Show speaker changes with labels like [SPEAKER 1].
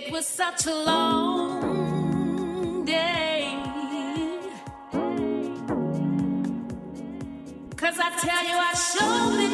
[SPEAKER 1] It was such a long day. Cause I tell you, I
[SPEAKER 2] showed